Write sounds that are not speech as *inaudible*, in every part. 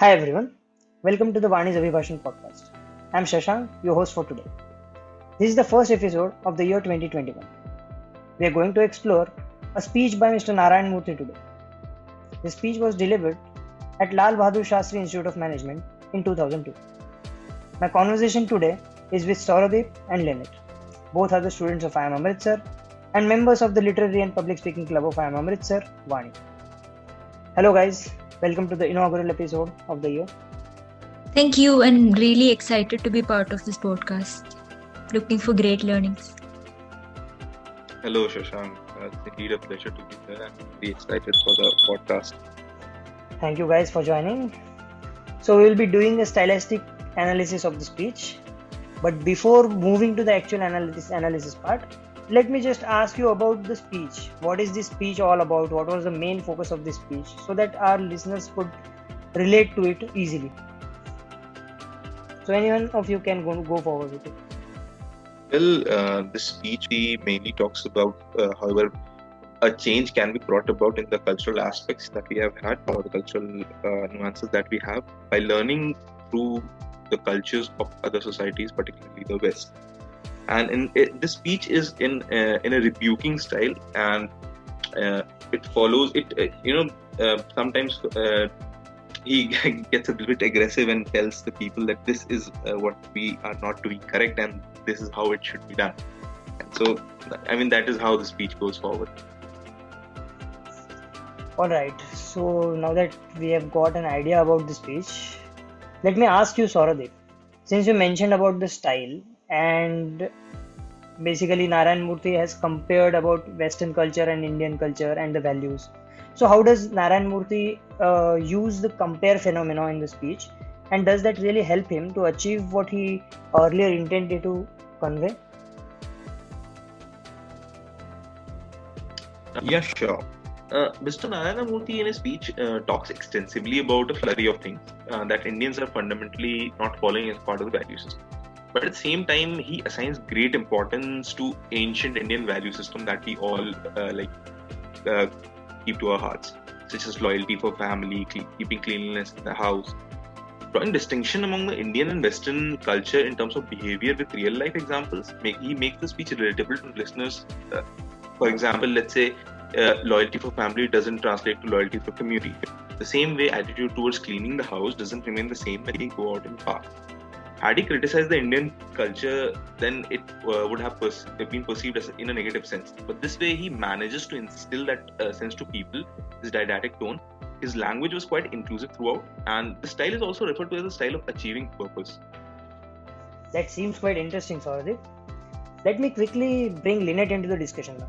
Hi everyone, welcome to the Vani's Abhibhashan podcast. I'm Shashank, your host for today. This is the first episode of the year 2021. We are going to explore a speech by Mr. Narayan Murthy today. The speech was delivered at Lal Bahadur Shastri Institute of Management in 2002. My conversation today is with Sauradeep and Lynette. Both are the students of IIM Amritsar and members of the Literary and Public Speaking Club of IIM Amritsar, Vani. Hello guys, welcome to the inaugural episode of the year. Thank you, and really excited to be part of this podcast. Looking for great learnings. Hello, Shashank. Uh, it's indeed a pleasure to be here and be excited for the podcast. Thank you guys for joining. So, we will be doing a stylistic analysis of the speech. But before moving to the actual analysis, analysis part, let me just ask you about the speech. What is this speech all about? What was the main focus of this speech? So that our listeners could relate to it easily. So, anyone of you can go, go forward with it. Well, uh, this speech mainly talks about, uh, however, a change can be brought about in the cultural aspects that we have had or the cultural uh, nuances that we have by learning through the cultures of other societies, particularly the West. And in it, this speech is in uh, in a rebuking style, and uh, it follows it. Uh, you know, uh, sometimes uh, he *laughs* gets a little bit aggressive and tells the people that this is uh, what we are not doing correct, and this is how it should be done. And so, I mean, that is how the speech goes forward. All right. So now that we have got an idea about the speech, let me ask you, Sauradeep. Since you mentioned about the style and basically Narayan Murthy has compared about Western culture and Indian culture and the values. So how does Narayan Murthy uh, use the compare phenomena in the speech, and does that really help him to achieve what he earlier intended to convey? Yeah, sure. Uh, Mr. Narayana Murthy in his speech uh, talks extensively about a flurry of things uh, that Indians are fundamentally not following as part of the value system. But at the same time, he assigns great importance to ancient Indian value system that we all uh, like uh, keep to our hearts, such as loyalty for family, keeping cleanliness in the house. Drawing distinction among the Indian and Western culture in terms of behavior with real life examples, make, he makes the speech relatable to listeners. Uh, for example, let's say uh, loyalty for family doesn't translate to loyalty for community. The same way attitude towards cleaning the house doesn't remain the same when you go out in park. Had he criticized the Indian culture, then it uh, would have pers- been perceived as in a negative sense. But this way, he manages to instill that uh, sense to people. His didactic tone, his language was quite inclusive throughout, and the style is also referred to as a style of achieving purpose. That seems quite interesting, Sauradeep. Let me quickly bring Lynette into the discussion now.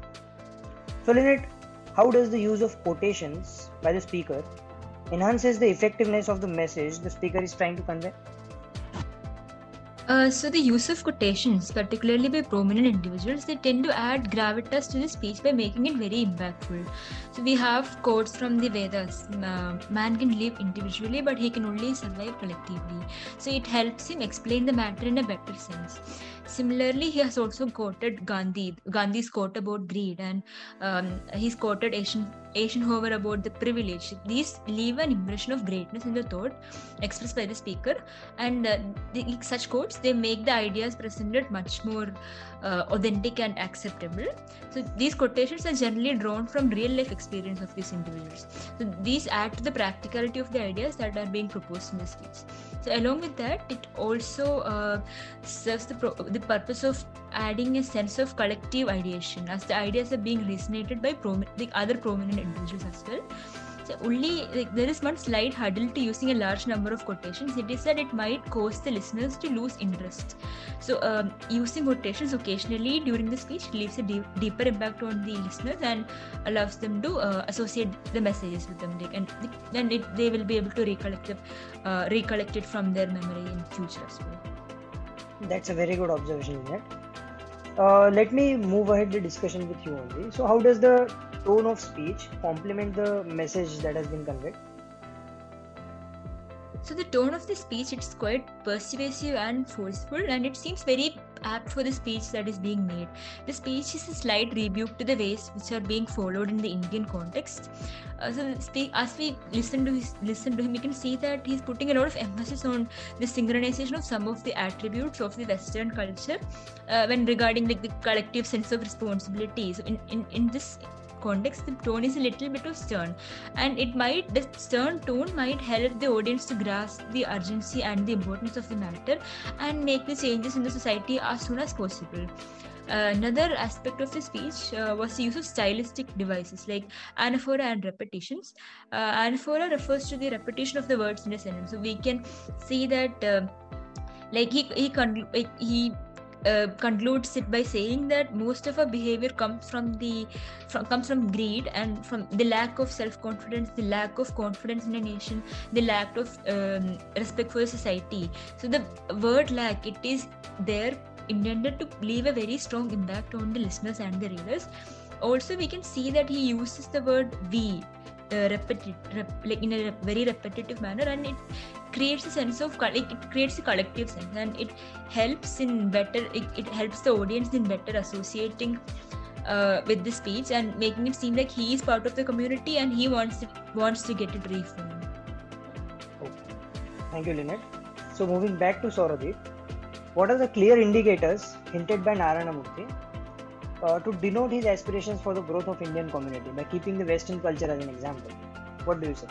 So, Lynette, how does the use of quotations by the speaker enhances the effectiveness of the message the speaker is trying to convey? Uh, so the use of quotations, particularly by prominent individuals, they tend to add gravitas to the speech by making it very impactful. So we have quotes from the Vedas: uh, "Man can live individually, but he can only survive collectively." So it helps him explain the matter in a better sense. Similarly, he has also quoted Gandhi, Gandhi's quote about greed, and um, he's quoted Asian Asian Eisenhower about the privilege. These leave an impression of greatness in the thought expressed by the speaker, and uh, the, such quotes they make the ideas presented much more uh, authentic and acceptable. So these quotations are generally drawn from real life experience of these individuals. So these add to the practicality of the ideas that are being proposed in the speech. So along with that, it also uh, serves the pro- the purpose of adding a sense of collective ideation as the ideas are being resonated by the other prominent individuals as well. So only like, there is one slight hurdle to using a large number of quotations. It is that it might cause the listeners to lose interest. So um, using quotations occasionally during the speech leaves a deep, deeper impact on the listeners and allows them to uh, associate the messages with them, and then they will be able to recollect uh, recollect it from their memory in future as well. That's a very good observation. Uh, let me move ahead the discussion with you only. So, how does the tone of speech complement the message that has been conveyed? So the tone of the speech it's quite persuasive and forceful, and it seems very apt for the speech that is being made. The speech is a slight rebuke to the ways which are being followed in the Indian context. Uh, so, speak, as we listen to his, listen to him, we can see that he's putting a lot of emphasis on the synchronization of some of the attributes of the Western culture uh, when regarding like the collective sense of responsibility. So, in, in, in this context the tone is a little bit of stern and it might the stern tone might help the audience to grasp the urgency and the importance of the matter and make the changes in the society as soon as possible uh, another aspect of the speech uh, was the use of stylistic devices like anaphora and repetitions. Uh, anaphora refers to the repetition of the words in a sentence. So we can see that, uh, like he he, he uh, concludes it by saying that most of our behavior comes from the from, comes from greed and from the lack of self confidence the lack of confidence in a nation the lack of um, respect for society. So the word lack it is there intended to leave a very strong impact on the listeners and the readers. Also we can see that he uses the word we uh, repetit- rep- like in a very repetitive manner and it creates a sense of like it creates a collective sense and it helps in better it, it helps the audience in better associating uh, with the speech and making it seem like he is part of the community and he wants it wants to get it reformed okay. thank you lynette. So moving back to Sauradeep, what are the clear indicators hinted by Narayana Murthy uh, to denote his aspirations for the growth of Indian community by keeping the Western culture as an example? What do you say?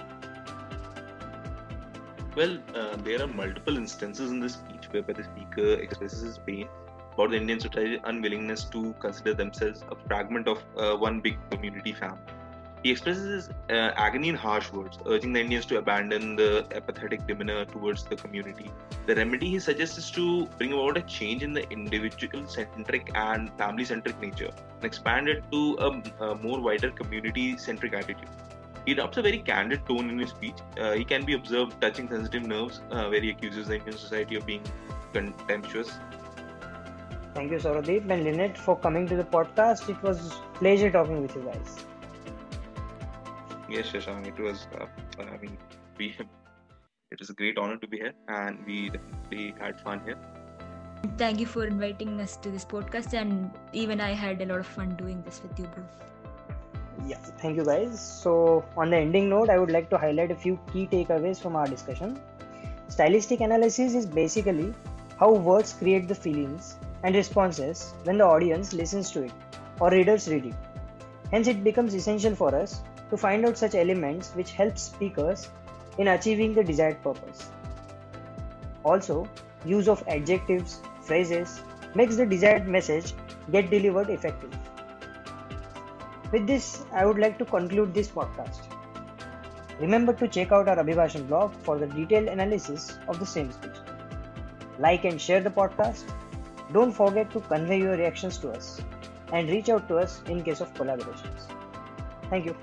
Well, uh, there are multiple instances in the speech whereby the speaker expresses his pain about the Indian society's unwillingness to consider themselves a fragment of uh, one big community family. He expresses his uh, agony in harsh words, urging the Indians to abandon the apathetic demeanor towards the community. The remedy he suggests is to bring about a change in the individual centric and family centric nature and expand it to a, a more wider community centric attitude. He adopts a very candid tone in his speech. Uh, he can be observed touching sensitive nerves, uh, where he accuses the Indian society of being contemptuous. Thank you, Sauradeep and Lynette, for coming to the podcast. It was a pleasure talking with you guys. Yes, Shashank, it was. Uh, I mean, we. *laughs* It was a great honor to be here, and we definitely had fun here. Thank you for inviting us to this podcast, and even I had a lot of fun doing this with you, bro yeah thank you guys so on the ending note i would like to highlight a few key takeaways from our discussion stylistic analysis is basically how words create the feelings and responses when the audience listens to it or readers read it hence it becomes essential for us to find out such elements which help speakers in achieving the desired purpose also use of adjectives phrases makes the desired message get delivered effectively with this, I would like to conclude this podcast. Remember to check out our Abhibhashan blog for the detailed analysis of the same speech. Like and share the podcast. Don't forget to convey your reactions to us and reach out to us in case of collaborations. Thank you.